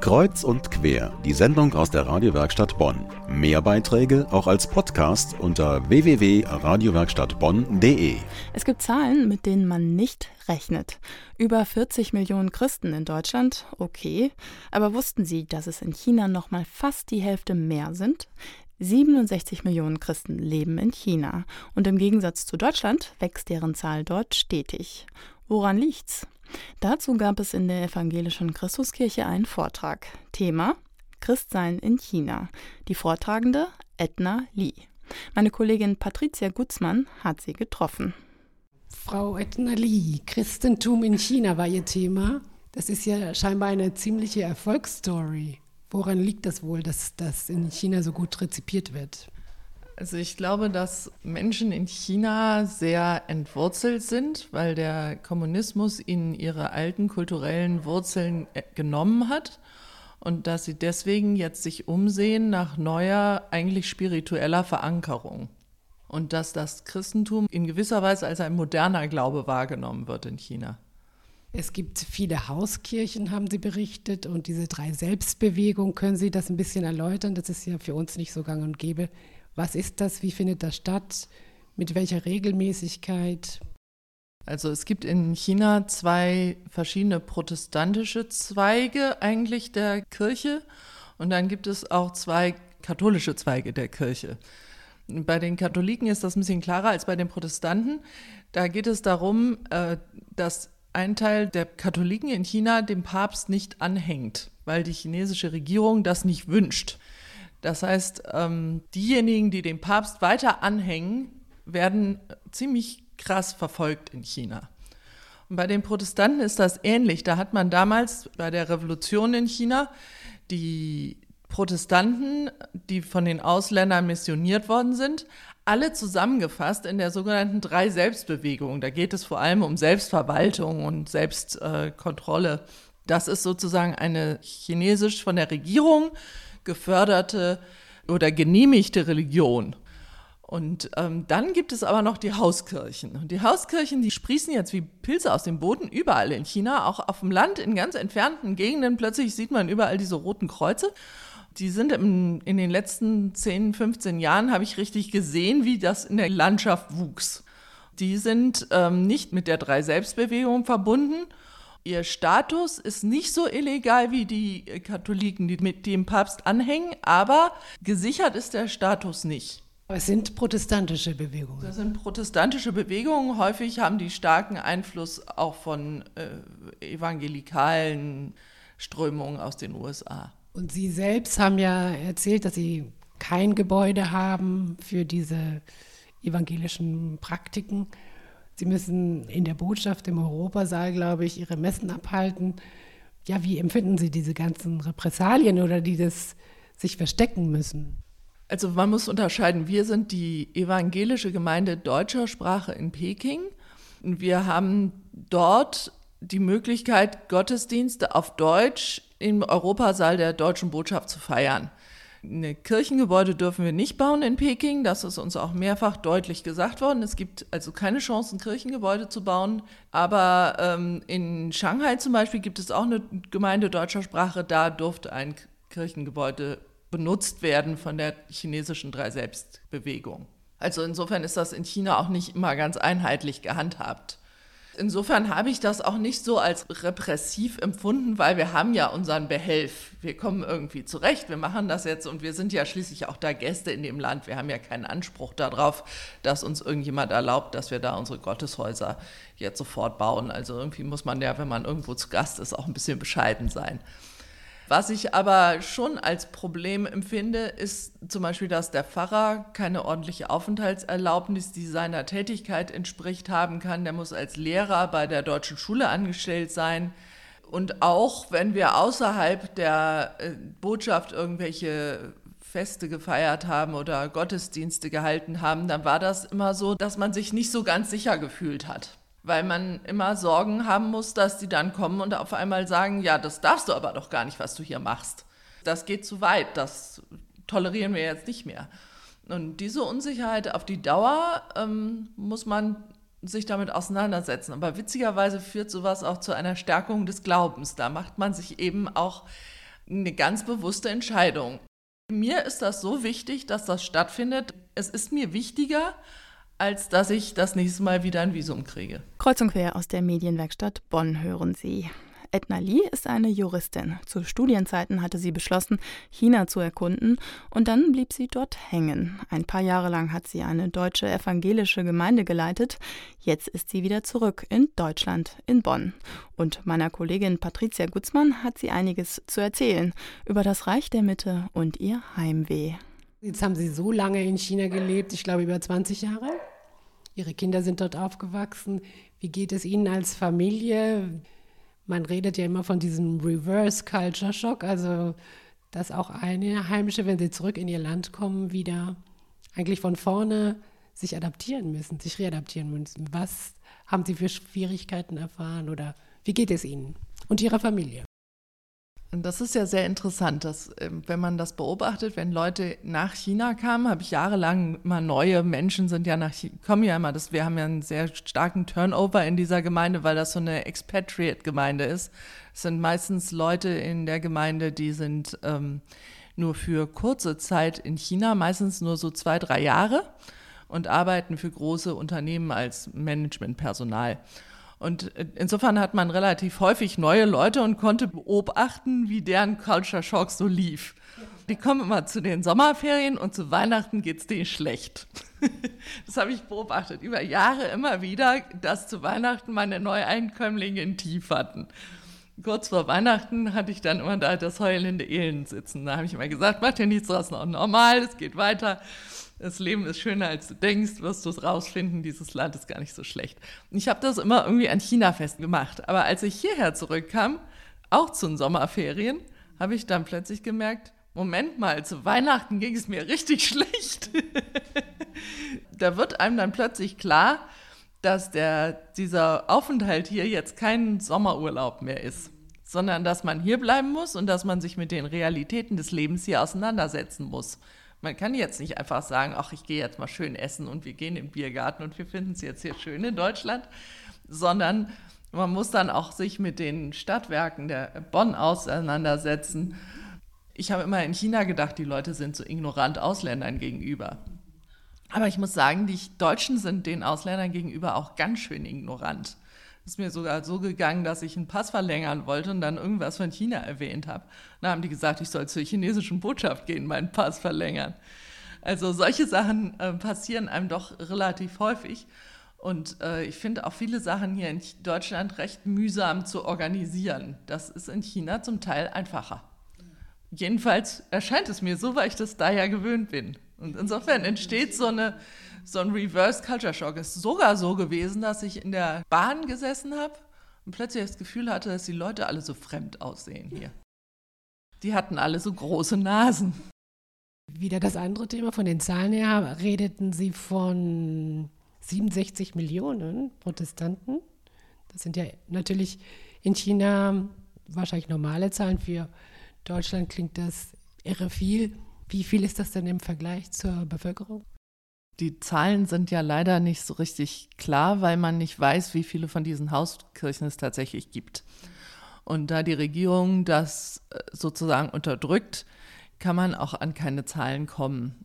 Kreuz und quer, die Sendung aus der Radiowerkstatt Bonn. Mehr Beiträge auch als Podcast unter www.radiowerkstattbonn.de. Es gibt Zahlen, mit denen man nicht rechnet. Über 40 Millionen Christen in Deutschland, okay. Aber wussten Sie, dass es in China noch mal fast die Hälfte mehr sind? 67 Millionen Christen leben in China und im Gegensatz zu Deutschland wächst deren Zahl dort stetig. Woran liegt's? Dazu gab es in der evangelischen Christuskirche einen Vortrag. Thema Christsein in China. Die Vortragende Edna Lee. Meine Kollegin Patricia Gutzmann hat sie getroffen. Frau Edna Lee, Christentum in China war Ihr Thema. Das ist ja scheinbar eine ziemliche Erfolgsstory. Woran liegt das wohl, dass das in China so gut rezipiert wird? Also ich glaube, dass Menschen in China sehr entwurzelt sind, weil der Kommunismus ihnen ihre alten kulturellen Wurzeln äh, genommen hat und dass sie deswegen jetzt sich umsehen nach neuer, eigentlich spiritueller Verankerung. Und dass das Christentum in gewisser Weise als ein moderner Glaube wahrgenommen wird in China. Es gibt viele Hauskirchen, haben Sie berichtet, und diese drei Selbstbewegungen, können Sie das ein bisschen erläutern? Das ist ja für uns nicht so gang und gäbe. Was ist das? Wie findet das statt? Mit welcher Regelmäßigkeit? Also es gibt in China zwei verschiedene protestantische Zweige eigentlich der Kirche und dann gibt es auch zwei katholische Zweige der Kirche. Bei den Katholiken ist das ein bisschen klarer als bei den Protestanten. Da geht es darum, äh, dass ein Teil der Katholiken in China dem Papst nicht anhängt, weil die chinesische Regierung das nicht wünscht. Das heißt, ähm, diejenigen, die dem Papst weiter anhängen, werden ziemlich krass verfolgt in China. Und bei den Protestanten ist das ähnlich. Da hat man damals bei der Revolution in China die Protestanten, die von den Ausländern missioniert worden sind, alle zusammengefasst in der sogenannten Drei-Selbstbewegung. Da geht es vor allem um Selbstverwaltung und Selbstkontrolle. Das ist sozusagen eine chinesisch von der Regierung geförderte oder genehmigte Religion. Und ähm, dann gibt es aber noch die Hauskirchen. Und die Hauskirchen, die sprießen jetzt wie Pilze aus dem Boden überall in China, auch auf dem Land, in ganz entfernten Gegenden. Plötzlich sieht man überall diese roten Kreuze. Die sind im, in den letzten 10, 15 Jahren, habe ich richtig gesehen, wie das in der Landschaft wuchs. Die sind ähm, nicht mit der Drei-Selbstbewegung verbunden, Ihr Status ist nicht so illegal wie die Katholiken, die mit dem Papst anhängen, aber gesichert ist der Status nicht. Es sind protestantische Bewegungen. Das sind protestantische Bewegungen. Häufig haben die starken Einfluss auch von äh, evangelikalen Strömungen aus den USA. Und Sie selbst haben ja erzählt, dass Sie kein Gebäude haben für diese evangelischen Praktiken. Sie müssen in der Botschaft im Europasaal, glaube ich, Ihre Messen abhalten. Ja, wie empfinden Sie diese ganzen Repressalien oder die das sich verstecken müssen? Also man muss unterscheiden, wir sind die evangelische Gemeinde deutscher Sprache in Peking. Wir haben dort die Möglichkeit, Gottesdienste auf Deutsch im Europasaal der deutschen Botschaft zu feiern. Ein Kirchengebäude dürfen wir nicht bauen in Peking. Das ist uns auch mehrfach deutlich gesagt worden. Es gibt also keine Chance, ein Kirchengebäude zu bauen. Aber ähm, in Shanghai zum Beispiel gibt es auch eine Gemeinde deutscher Sprache. Da durfte ein Kirchengebäude benutzt werden von der chinesischen Drei-Selbst-Bewegung. Also insofern ist das in China auch nicht immer ganz einheitlich gehandhabt. Insofern habe ich das auch nicht so als repressiv empfunden, weil wir haben ja unseren Behelf. Wir kommen irgendwie zurecht, wir machen das jetzt und wir sind ja schließlich auch da Gäste in dem Land. Wir haben ja keinen Anspruch darauf, dass uns irgendjemand erlaubt, dass wir da unsere Gotteshäuser jetzt sofort bauen. Also irgendwie muss man ja, wenn man irgendwo zu Gast ist, auch ein bisschen bescheiden sein. Was ich aber schon als Problem empfinde, ist zum Beispiel, dass der Pfarrer keine ordentliche Aufenthaltserlaubnis, die seiner Tätigkeit entspricht, haben kann. Der muss als Lehrer bei der deutschen Schule angestellt sein. Und auch wenn wir außerhalb der äh, Botschaft irgendwelche Feste gefeiert haben oder Gottesdienste gehalten haben, dann war das immer so, dass man sich nicht so ganz sicher gefühlt hat weil man immer Sorgen haben muss, dass die dann kommen und auf einmal sagen, ja, das darfst du aber doch gar nicht, was du hier machst. Das geht zu weit, das tolerieren wir jetzt nicht mehr. Und diese Unsicherheit auf die Dauer ähm, muss man sich damit auseinandersetzen. Aber witzigerweise führt sowas auch zu einer Stärkung des Glaubens. Da macht man sich eben auch eine ganz bewusste Entscheidung. Mir ist das so wichtig, dass das stattfindet. Es ist mir wichtiger, als dass ich das nächste Mal wieder ein Visum kriege. Kreuz und quer aus der Medienwerkstatt Bonn hören Sie. Edna Lee ist eine Juristin. Zu Studienzeiten hatte sie beschlossen, China zu erkunden und dann blieb sie dort hängen. Ein paar Jahre lang hat sie eine deutsche evangelische Gemeinde geleitet. Jetzt ist sie wieder zurück in Deutschland, in Bonn. Und meiner Kollegin Patricia Gutzmann hat sie einiges zu erzählen über das Reich der Mitte und ihr Heimweh. Jetzt haben Sie so lange in China gelebt, ich glaube über 20 Jahre. Ihre Kinder sind dort aufgewachsen. Wie geht es Ihnen als Familie? Man redet ja immer von diesem Reverse Culture Shock, also dass auch Einheimische, wenn sie zurück in ihr Land kommen, wieder eigentlich von vorne sich adaptieren müssen, sich readaptieren müssen. Was haben Sie für Schwierigkeiten erfahren oder wie geht es Ihnen und Ihrer Familie? Und das ist ja sehr interessant, dass ähm, wenn man das beobachtet, wenn Leute nach China kamen, habe ich jahrelang immer neue Menschen sind ja nach China, kommen ja immer, das, wir haben ja einen sehr starken Turnover in dieser Gemeinde, weil das so eine Expatriate-Gemeinde ist. Es sind meistens Leute in der Gemeinde, die sind ähm, nur für kurze Zeit in China, meistens nur so zwei, drei Jahre und arbeiten für große Unternehmen als Managementpersonal. Und äh, insofern hat man relativ häufig neue Leute und konnte beobachten, wie deren Culture Shock so lief. Die kommen immer zu den Sommerferien und zu Weihnachten geht es denen schlecht. Das habe ich beobachtet über Jahre immer wieder, dass zu Weihnachten meine Neueinkömmlinge ein Tief hatten. Kurz vor Weihnachten hatte ich dann immer da das heulende Elend sitzen. Da habe ich immer gesagt, mach dir nichts draus, noch normal, es geht weiter das Leben ist schöner, als du denkst, wirst du es rausfinden, dieses Land ist gar nicht so schlecht. Und ich habe das immer irgendwie an China festgemacht. Aber als ich hierher zurückkam, auch zu den Sommerferien, habe ich dann plötzlich gemerkt, Moment mal, zu Weihnachten ging es mir richtig schlecht. da wird einem dann plötzlich klar, dass der, dieser Aufenthalt hier jetzt kein Sommerurlaub mehr ist, sondern dass man hier bleiben muss und dass man sich mit den Realitäten des Lebens hier auseinandersetzen muss. Man kann jetzt nicht einfach sagen, ach, ich gehe jetzt mal schön essen und wir gehen den Biergarten und wir finden es jetzt hier schön in Deutschland, sondern man muss dann auch sich mit den Stadtwerken der Bonn auseinandersetzen. Ich habe immer in China gedacht, die Leute sind so ignorant Ausländern gegenüber. Aber ich muss sagen, die Deutschen sind den Ausländern gegenüber auch ganz schön ignorant ist mir sogar so gegangen, dass ich einen Pass verlängern wollte und dann irgendwas von China erwähnt habe. Dann haben die gesagt, ich soll zur chinesischen Botschaft gehen, meinen Pass verlängern. Also solche Sachen äh, passieren einem doch relativ häufig. Und äh, ich finde auch viele Sachen hier in Deutschland recht mühsam zu organisieren. Das ist in China zum Teil einfacher. Jedenfalls erscheint es mir so, weil ich das da ja gewöhnt bin. Und insofern entsteht so eine so ein Reverse Culture Shock. Es ist sogar so gewesen, dass ich in der Bahn gesessen habe und plötzlich das Gefühl hatte, dass die Leute alle so fremd aussehen hier. Die hatten alle so große Nasen. Wieder das andere Thema von den Zahlen her, redeten Sie von 67 Millionen Protestanten. Das sind ja natürlich in China wahrscheinlich normale Zahlen. Für Deutschland klingt das irre viel. Wie viel ist das denn im Vergleich zur Bevölkerung? Die Zahlen sind ja leider nicht so richtig klar, weil man nicht weiß, wie viele von diesen Hauskirchen es tatsächlich gibt. Und da die Regierung das äh, sozusagen unterdrückt, kann man auch an keine Zahlen kommen.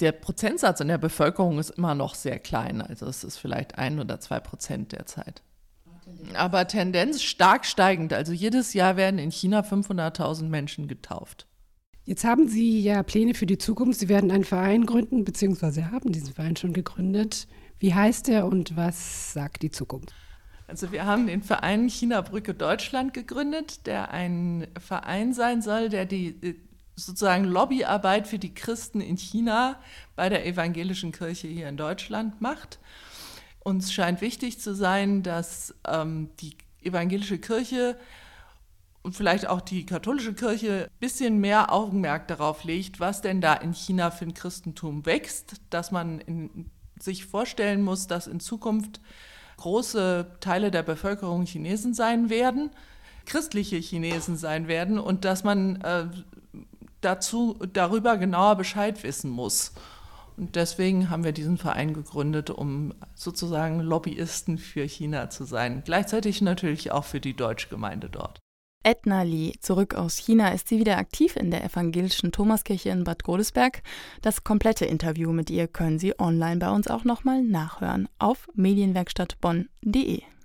Der Prozentsatz in der Bevölkerung ist immer noch sehr klein, also es ist vielleicht ein oder zwei Prozent derzeit. Aber Tendenz stark steigend. Also jedes Jahr werden in China 500.000 Menschen getauft. Jetzt haben Sie ja Pläne für die Zukunft. Sie werden einen Verein gründen, beziehungsweise haben diesen Verein schon gegründet. Wie heißt er und was sagt die Zukunft? Also wir haben den Verein China Brücke Deutschland gegründet, der ein Verein sein soll, der die äh, sozusagen Lobbyarbeit für die Christen in China bei der evangelischen Kirche hier in Deutschland macht. Uns scheint wichtig zu sein, dass ähm, die evangelische Kirche und vielleicht auch die katholische Kirche ein bisschen mehr Augenmerk darauf legt, was denn da in China für ein Christentum wächst, dass man in, sich vorstellen muss, dass in Zukunft große Teile der Bevölkerung Chinesen sein werden, christliche Chinesen sein werden und dass man äh, dazu darüber genauer Bescheid wissen muss. Und deswegen haben wir diesen Verein gegründet, um sozusagen Lobbyisten für China zu sein. Gleichzeitig natürlich auch für die Deutschgemeinde dort. Edna Lee. Zurück aus China ist sie wieder aktiv in der evangelischen Thomaskirche in Bad Godesberg. Das komplette Interview mit ihr können Sie online bei uns auch nochmal nachhören auf medienwerkstattbonn.de.